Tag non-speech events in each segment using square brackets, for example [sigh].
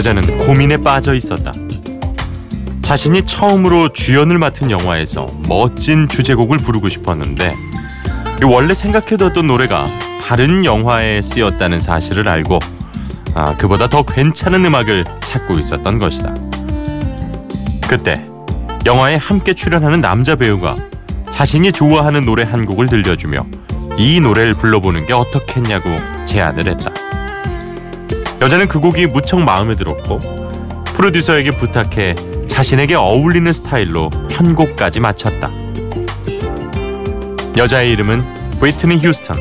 여자는 고민에 빠져 있었다. 자신이 처음으로 주연을 맡은 영화에서 멋진 주제곡을 부르고 싶었는데 원래 생각해뒀던 노래가 다른 영화에 쓰였다는 사실을 알고 아, 그보다 더 괜찮은 음악을 찾고 있었던 것이다. 그때 영화에 함께 출연하는 남자 배우가 자신이 좋아하는 노래 한 곡을 들려주며 이 노래를 불러보는 게 어떻겠냐고 제안을 했다. 여자는 그 곡이 무척 마음에 들었고 프로듀서에게 부탁해 자신에게 어울리는 스타일로 편곡까지 마쳤다. 여자의 이름은 브리트니 휴스턴.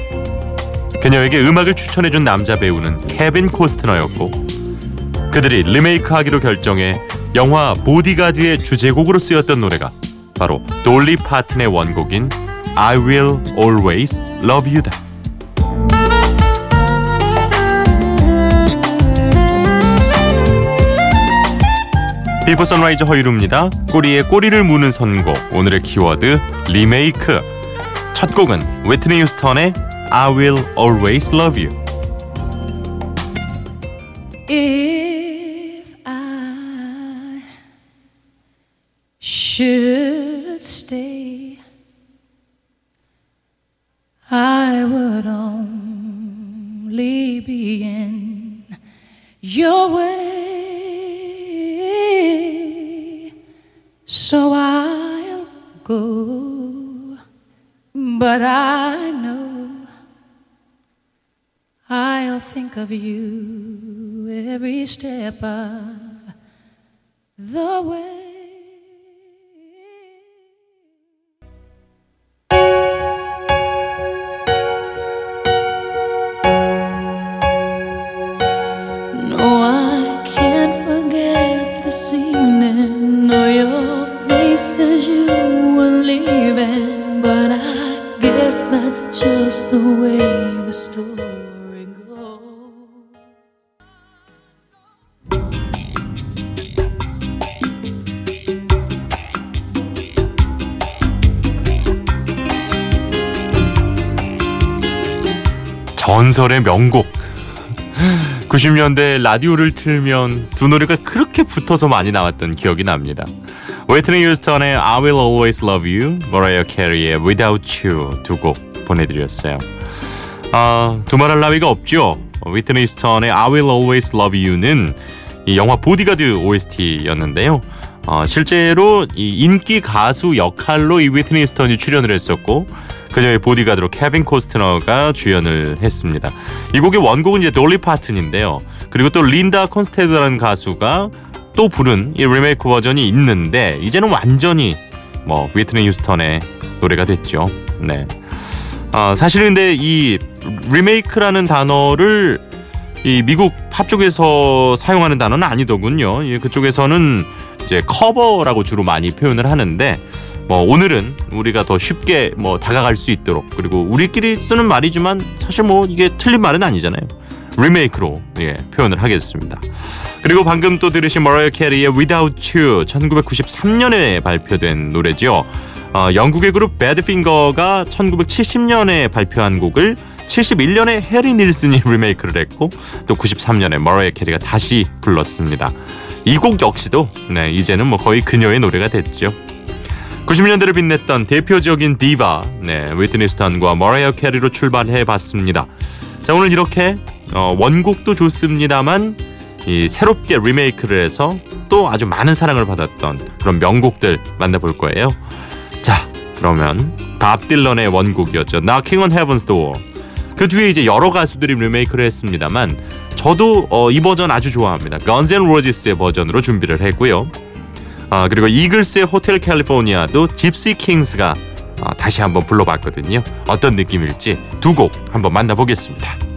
그녀에게 음악을 추천해준 남자 배우는 케빈 코스트너였고 그들이 리메이크하기로 결정해 영화 보디가드의 주제곡으로 쓰였던 노래가 바로 돌리 파튼의 원곡인 I Will Always Love You다. 비포 선라이즈 허일후입니다. 꼬리에 꼬리를 무는 선곡 오늘의 키워드 리메이크 첫 곡은 휘트니 휴스턴의 I Will Always Love You If I should stay, I would only be in your way. So I'll go, but I know I'll think of you every step of the way. 전설의 명곡. 90년대 라디오를 틀면 두 노래가 그렇게 붙어서 많이 나왔던 기억이 납니다. 휘트니 휴스턴의 I Will Always Love You, 머라이어 캐리의 Without You 두 곡 보내드렸어요. 아, 두말할 나위가 없죠. 휘트니 휴스턴의 I Will Always Love You는 이 영화 보디가드 OST였는데요. 어, 실제로 이 인기 가수 역할로 이 휘트니 휴스턴이 출연을 했었고 그녀의 보디가드로 케빈 코스트너가 주연을 했습니다. 이 곡의 원곡은 이제 돌리 파튼인데요. 그리고 또 린다 론스태드라는 가수가 또 부른 이 리메이크 버전이 있는데 이제는 완전히 뭐 휘트니 휴스턴의 노래가 됐죠. 네. 어, 사실 근데 이 리메이크라는 단어를 이 미국 팝 쪽에서 사용하는 단어는 아니더군요. 예, 그쪽에서는 이제 커버라고 주로 많이 표현을 하는데 뭐 오늘은 우리가 더 쉽게 뭐 다가갈 수 있도록 그리고 우리끼리 쓰는 말이지만 사실 뭐 이게 틀린 말은 아니잖아요. 리메이크로 예, 표현을 하겠습니다. 그리고 방금 또 들으신 머라이어 캐리의 Without You 1993년에 발표된 노래죠. 어, 영국의 그룹 배드핑거가 1970년에 발표한 곡을 71년에 해리 닐슨이 [laughs] 리메이크를 했고 또 93년에 머라이어 캐리가 다시 불렀습니다. 이 곡 역시도 네, 이제는 뭐 거의 그녀의 노래가 됐죠. 90년대를 빛냈던 대표적인 디바 네, 휘트니 휴스턴과 머라이어 캐리로 출발해 봤습니다. 자 오늘 이렇게 어, 원곡도 좋습니다만 이 새롭게 리메이크를 해서 또 아주 많은 사랑을 받았던 그런 명곡들 만나볼 거예요. 자 그러면 밥 딜런의 원곡이었죠. Knocking on. 그 뒤에 이제 여러 가수들이 리메이크를 했습니다만 저도 어, 이 버전 아주 좋아합니다. Guns N' Roses의 버전으로 준비를 했고요. 아, 그리고 이글스의 호텔 캘리포니아도 집시 킹스가 아, 다시 한번 불러봤거든요. 어떤 느낌일지 두 곡 한번 만나보겠습니다.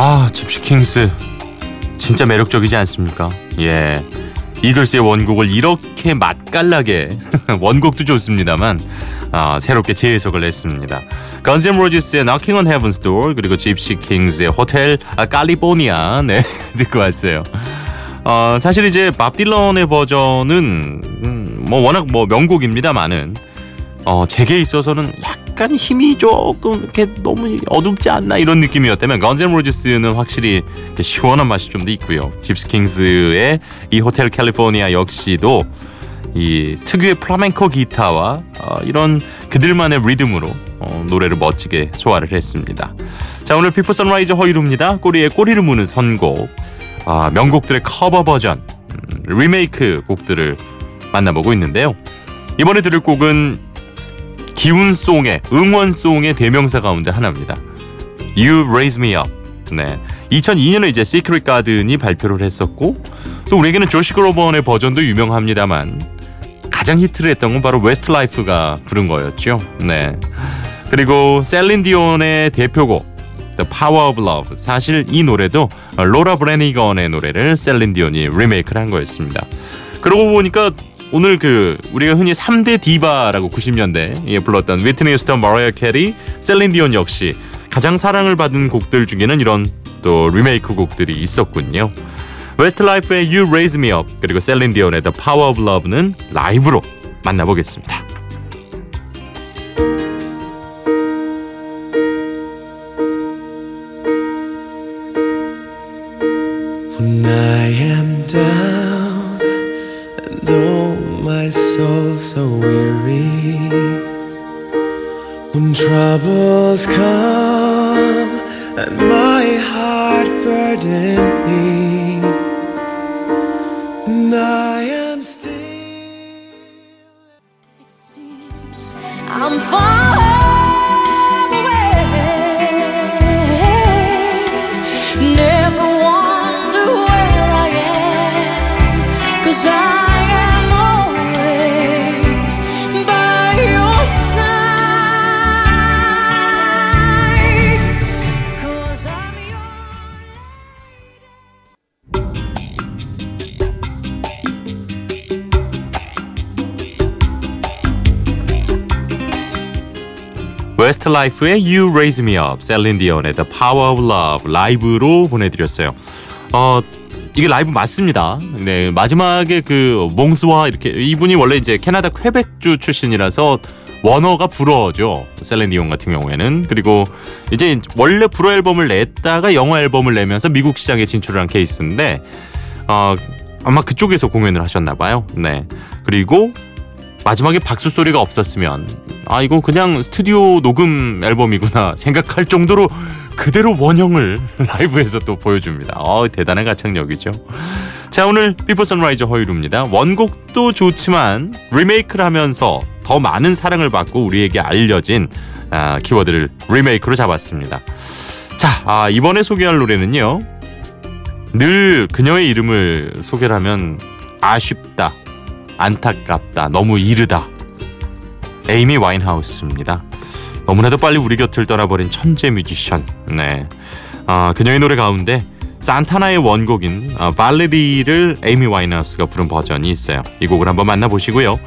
아, 집시 킹스 진짜 매력적이지 않습니까? 예. 이글스의 원곡을 이렇게 맛깔나게 [laughs] 원곡도 좋습니다만 아, 새롭게 재해석을 했습니다. 건즈 앤 로지스의 Knocking on Heaven's Door 그리고 집시 킹스의 Hotel 아, California 네 [laughs] 듣고 왔어요. 어, 사실 이제 밥 딜런의 버전은 음, 뭐 워낙 뭐 명곡입니다만은 어, 제게 있어서는 약간 힘이 조금 이렇게 너무 어둡지 않나 이런 느낌이었다면 앤 로지스는 확실히 시원한 맛이 좀 더 있고요. 집시 킹스의 이 Hotel California 역시도 이 특유의 플라멩코 기타와 어, 이런 그들만의 리듬으로 어, 노래를 멋지게 소화를 했습니다. 자 오늘 비포 선라이즈 허일후입니다. 꼬리에 꼬리를 무는 선곡 아, 명곡들의 커버 버전 음, 리메이크 곡들을 만나보고 있는데요. 이번에 들을 곡은 기운송의 응원송의 대명사 가운데 하나입니다. You Raise Me Up. 네. 2002년에 이제 시크릿 가든이 발표를 했었고 또 우리에게는 조시 그로번의 버전도 유명합니다만 가장 히트를 했던 건 바로 웨스트 라이프가 부른 거였죠. 네. 그리고 셀린 디온의 대표곡 The Power of Love. 사실 이 노래도 로라 브레니건의 노래를 셀린 디온이 리메이크를 한 거였습니다. 그러고 보니까 오늘 그 우리가 흔히 3대 디바라고 90년대에 불렀던 휘트니 휴스턴, 머라이어 캐리, 셀린 디온 역시 가장 사랑을 받은 곡들 중에는 이런 또 리메이크 곡들이 있었군요. 웨스트라이프의 You Raise Me Up 그리고 셀린 디온의 The Power of Love는 라이브로 만나보겠습니다. When troubles come and my heart burden me And I am still. It seems I'm far 웨스트라이프의 You Raise Me Up, 셀린 디온의 The Power of Love 라이브로 보내드렸어요. 어 이게 라이브 맞습니다. 네 마지막에 그 몽스와 이렇게 이분이 원래 이제 캐나다 퀘벡주 출신이라서 원어가 불어죠. 셀린 디온 같은 경우에는 그리고 이제 원래 불어 앨범을 냈다가 영어 앨범을 내면서 미국 시장에 진출을 한 케이스인데 어 아마 그쪽에서 공연을 하셨나 봐요. 네 그리고 마지막에 박수 소리가 없었으면 아 이건 그냥 스튜디오 녹음 앨범이구나 [laughs] 생각할 정도로 그대로 원형을 [laughs] 라이브에서 또 보여줍니다. 어 대단한 가창력이죠. 자 오늘 비포 선라이즈 허일후입니다. 원곡도 좋지만 리메이크를 하면서 더 많은 사랑을 받고 우리에게 알려진 아, 키워드를 리메이크로 잡았습니다. 자 아, 이번에 소개할 노래는요. 늘 그녀의 이름을 소개를 하면 아쉽다, 안타깝다, 너무 이르다. 에이미 와인하우스입니다. 너무나도 빨리 우리 곁을 떠나버린 천재 뮤지션. 네. 아, 그녀의 노래 가운데 산타나의 원곡인 어, 발레리를 에이미 와인하우스가 부른 버전이 있어요. 이 곡을 한번 만나보시고요.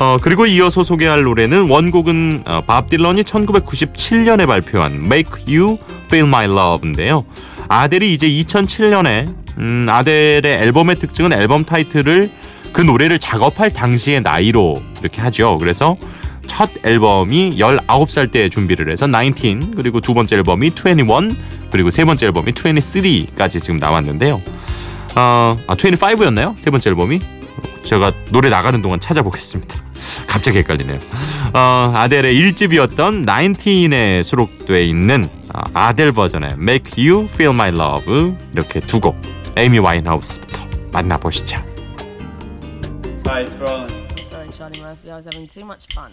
어, 그리고 이어서 소개할 노래는 원곡은 어, 밥 딜런이 1997년에 발표한 Make You Feel My Love인데요. 아델이 이제 2007년에 음, 아델의 앨범의 특징은 앨범 타이틀을 그 노래를 작업할 당시의 나이로 이렇게 하죠. 그래서 첫 앨범이 19살 때 준비를 해서 19 그리고 두 번째 앨범이 21 그리고 세 번째 앨범이 23까지 지금 나왔는데요. 어, 아 25였나요? 세 번째 앨범이? 제가 노래 나가는 동안 찾아보겠습니다. [laughs] 갑자기 헷갈리네요. 어, 아델의 1집이었던 19에 수록돼 있는 어, 아델 버전의 Make You Feel My Love 이렇게 두 곡 에이미 와인하우스부터 만나보시죠. Hi, it's Roland. Sorry, Charlie Murphy, I was having too much fun.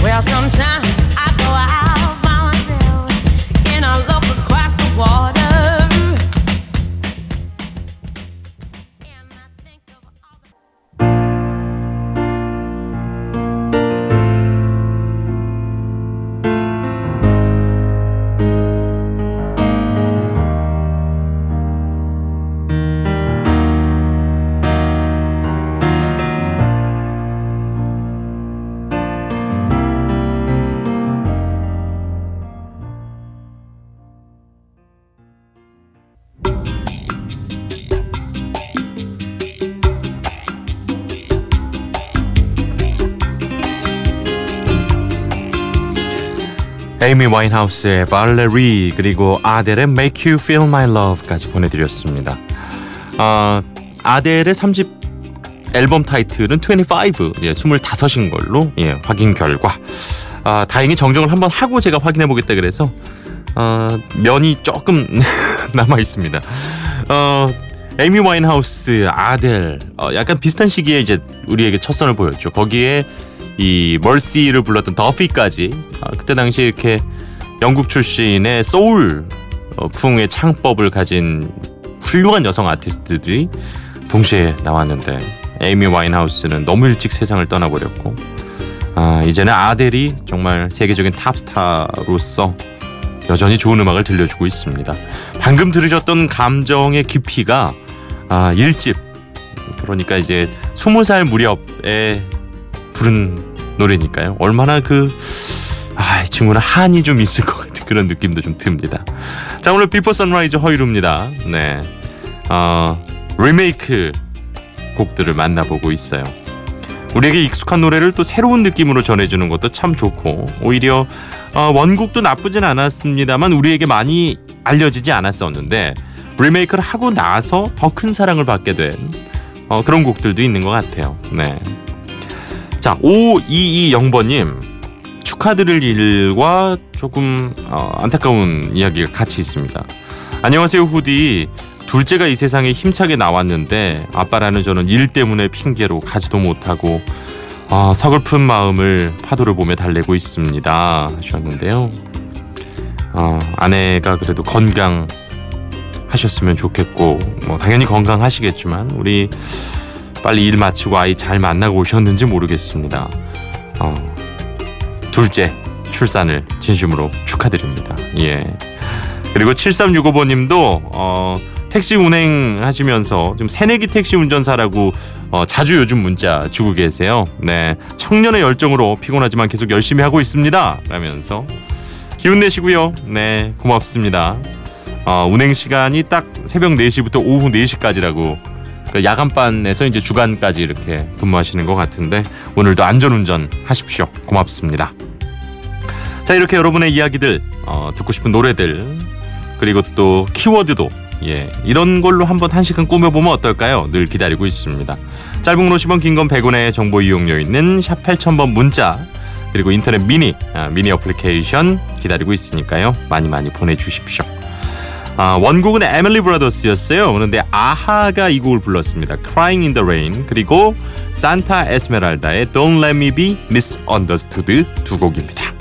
Well, sometimes I go out by myself and I look across the water. 에이미 와인하우스의 발레리 그리고 아델의 Make You Feel My Love까지 보내드렸습니다. 어, 아델의 3집 앨범 타이틀은 25, 예, 25인 걸로 예, 확인 결과. 아, 다행히 정정을 한번 하고 제가 확인해 보겠다 그래서 어, 면이 조금 [laughs] 남아 있습니다. 어, 에이미 와인하우스, 아델, 어, 약간 비슷한 시기에 이제 우리에게 첫 선을 보였죠. 거기에 이 멀시를 불렀던 더피까지 아, 그때 당시 이렇게 영국 출신의 소울 어, 풍의 창법을 가진 훌륭한 여성 아티스트들이 동시에 나왔는데 에이미 와인하우스는 너무 일찍 세상을 떠나버렸고 아, 이제는 아델이 정말 세계적인 탑스타로서 여전히 좋은 음악을 들려주고 있습니다. 방금 들으셨던 감정의 깊이가 아, 1집 그러니까 이제 20살 무렵에 부른 노래니까요. 얼마나 그 아, 이 친구는 한이 좀 있을 것 같은 그런 느낌도 좀 듭니다. 자, 오늘 비포 선라이즈 허일후입니다. 네. 어, 리메이크 곡들을 만나보고 있어요. 우리에게 익숙한 노래를 또 새로운 느낌으로 전해주는 것도 참 좋고 오히려 어, 원곡도 나쁘진 않았습니다만 우리에게 많이 알려지지 않았었는데 리메이크를 하고 나서 더 큰 사랑을 받게 된 어, 그런 곡들도 있는 것 같아요. 네. 자, 5220번님 축하드릴 일과 조금 어, 안타까운 이야기가 같이 있습니다. 안녕하세요 후디. 둘째가 이 세상에 힘차게 나왔는데 아빠라는 저는 일 때문에 핑계로 가지도 못하고 아, 서글픈 마음을 파도를 보며 달래고 있습니다 하셨는데요. 어, 아내가 그래도 건강하셨으면 좋겠고 뭐 당연히 건강하시겠지만 우리 빨리 일 마치고 아이 잘 만나고 오셨는지 모르겠습니다. 어, 둘째 출산을 진심으로 축하드립니다. 예. 그리고 7365번님도 어, 택시 운행하시면서 좀 새내기 택시 운전사라고 어, 자주 요즘 문자 주고 계세요. 네, 청년의 열정으로 피곤하지만 계속 열심히 하고 있습니다. 라면서 기운 내시고요. 네, 고맙습니다. 어, 운행 시간이 딱 새벽 4시부터 오후 4시까지라고 그 야간반에서 이제 주간까지 이렇게 근무하시는 것 같은데 오늘도 안전운전 하십시오. 고맙습니다. 자 이렇게 여러분의 이야기들 어, 듣고 싶은 노래들 그리고 또 키워드도 예 이런 걸로 한번 한 시간 꾸며보면 어떨까요? 늘 기다리고 있습니다. 짧은 건 50원 긴 건 100원의 정보 이용료 있는 샵 8000번 문자 그리고 인터넷 미니 아, 미니 어플리케이션 기다리고 있으니까요. 많이 많이 보내주십시오. 아, 원곡은 에밀리 브라더스였어요. 그런데 아하가 이 곡을 불렀습니다. Crying in the Rain 그리고 산타 에스메랄다의 Don't Let Me Be Misunderstood 두 곡입니다.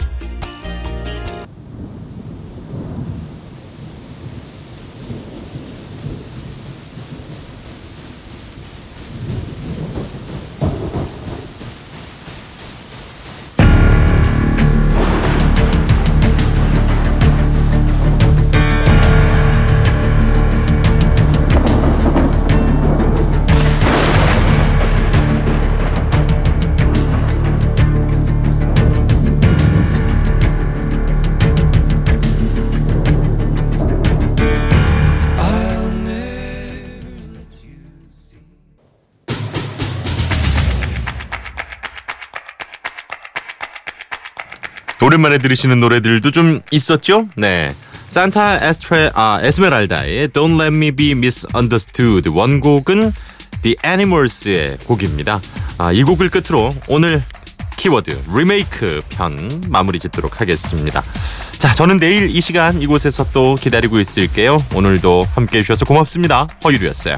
오랜만에 들으시는 노래들도 좀 있었죠? 네. 산타 에스트레 아 에스메랄다의 Don't Let Me Be Misunderstood 원곡은 The Animals의 곡입니다. 아, 이 곡을 끝으로 오늘 키워드 리메이크 편 마무리 짓도록 하겠습니다. 자, 저는 내일 이 시간 이곳에서 또 기다리고 있을게요. 오늘도 함께 해주셔서 고맙습니다. 허유리였어요.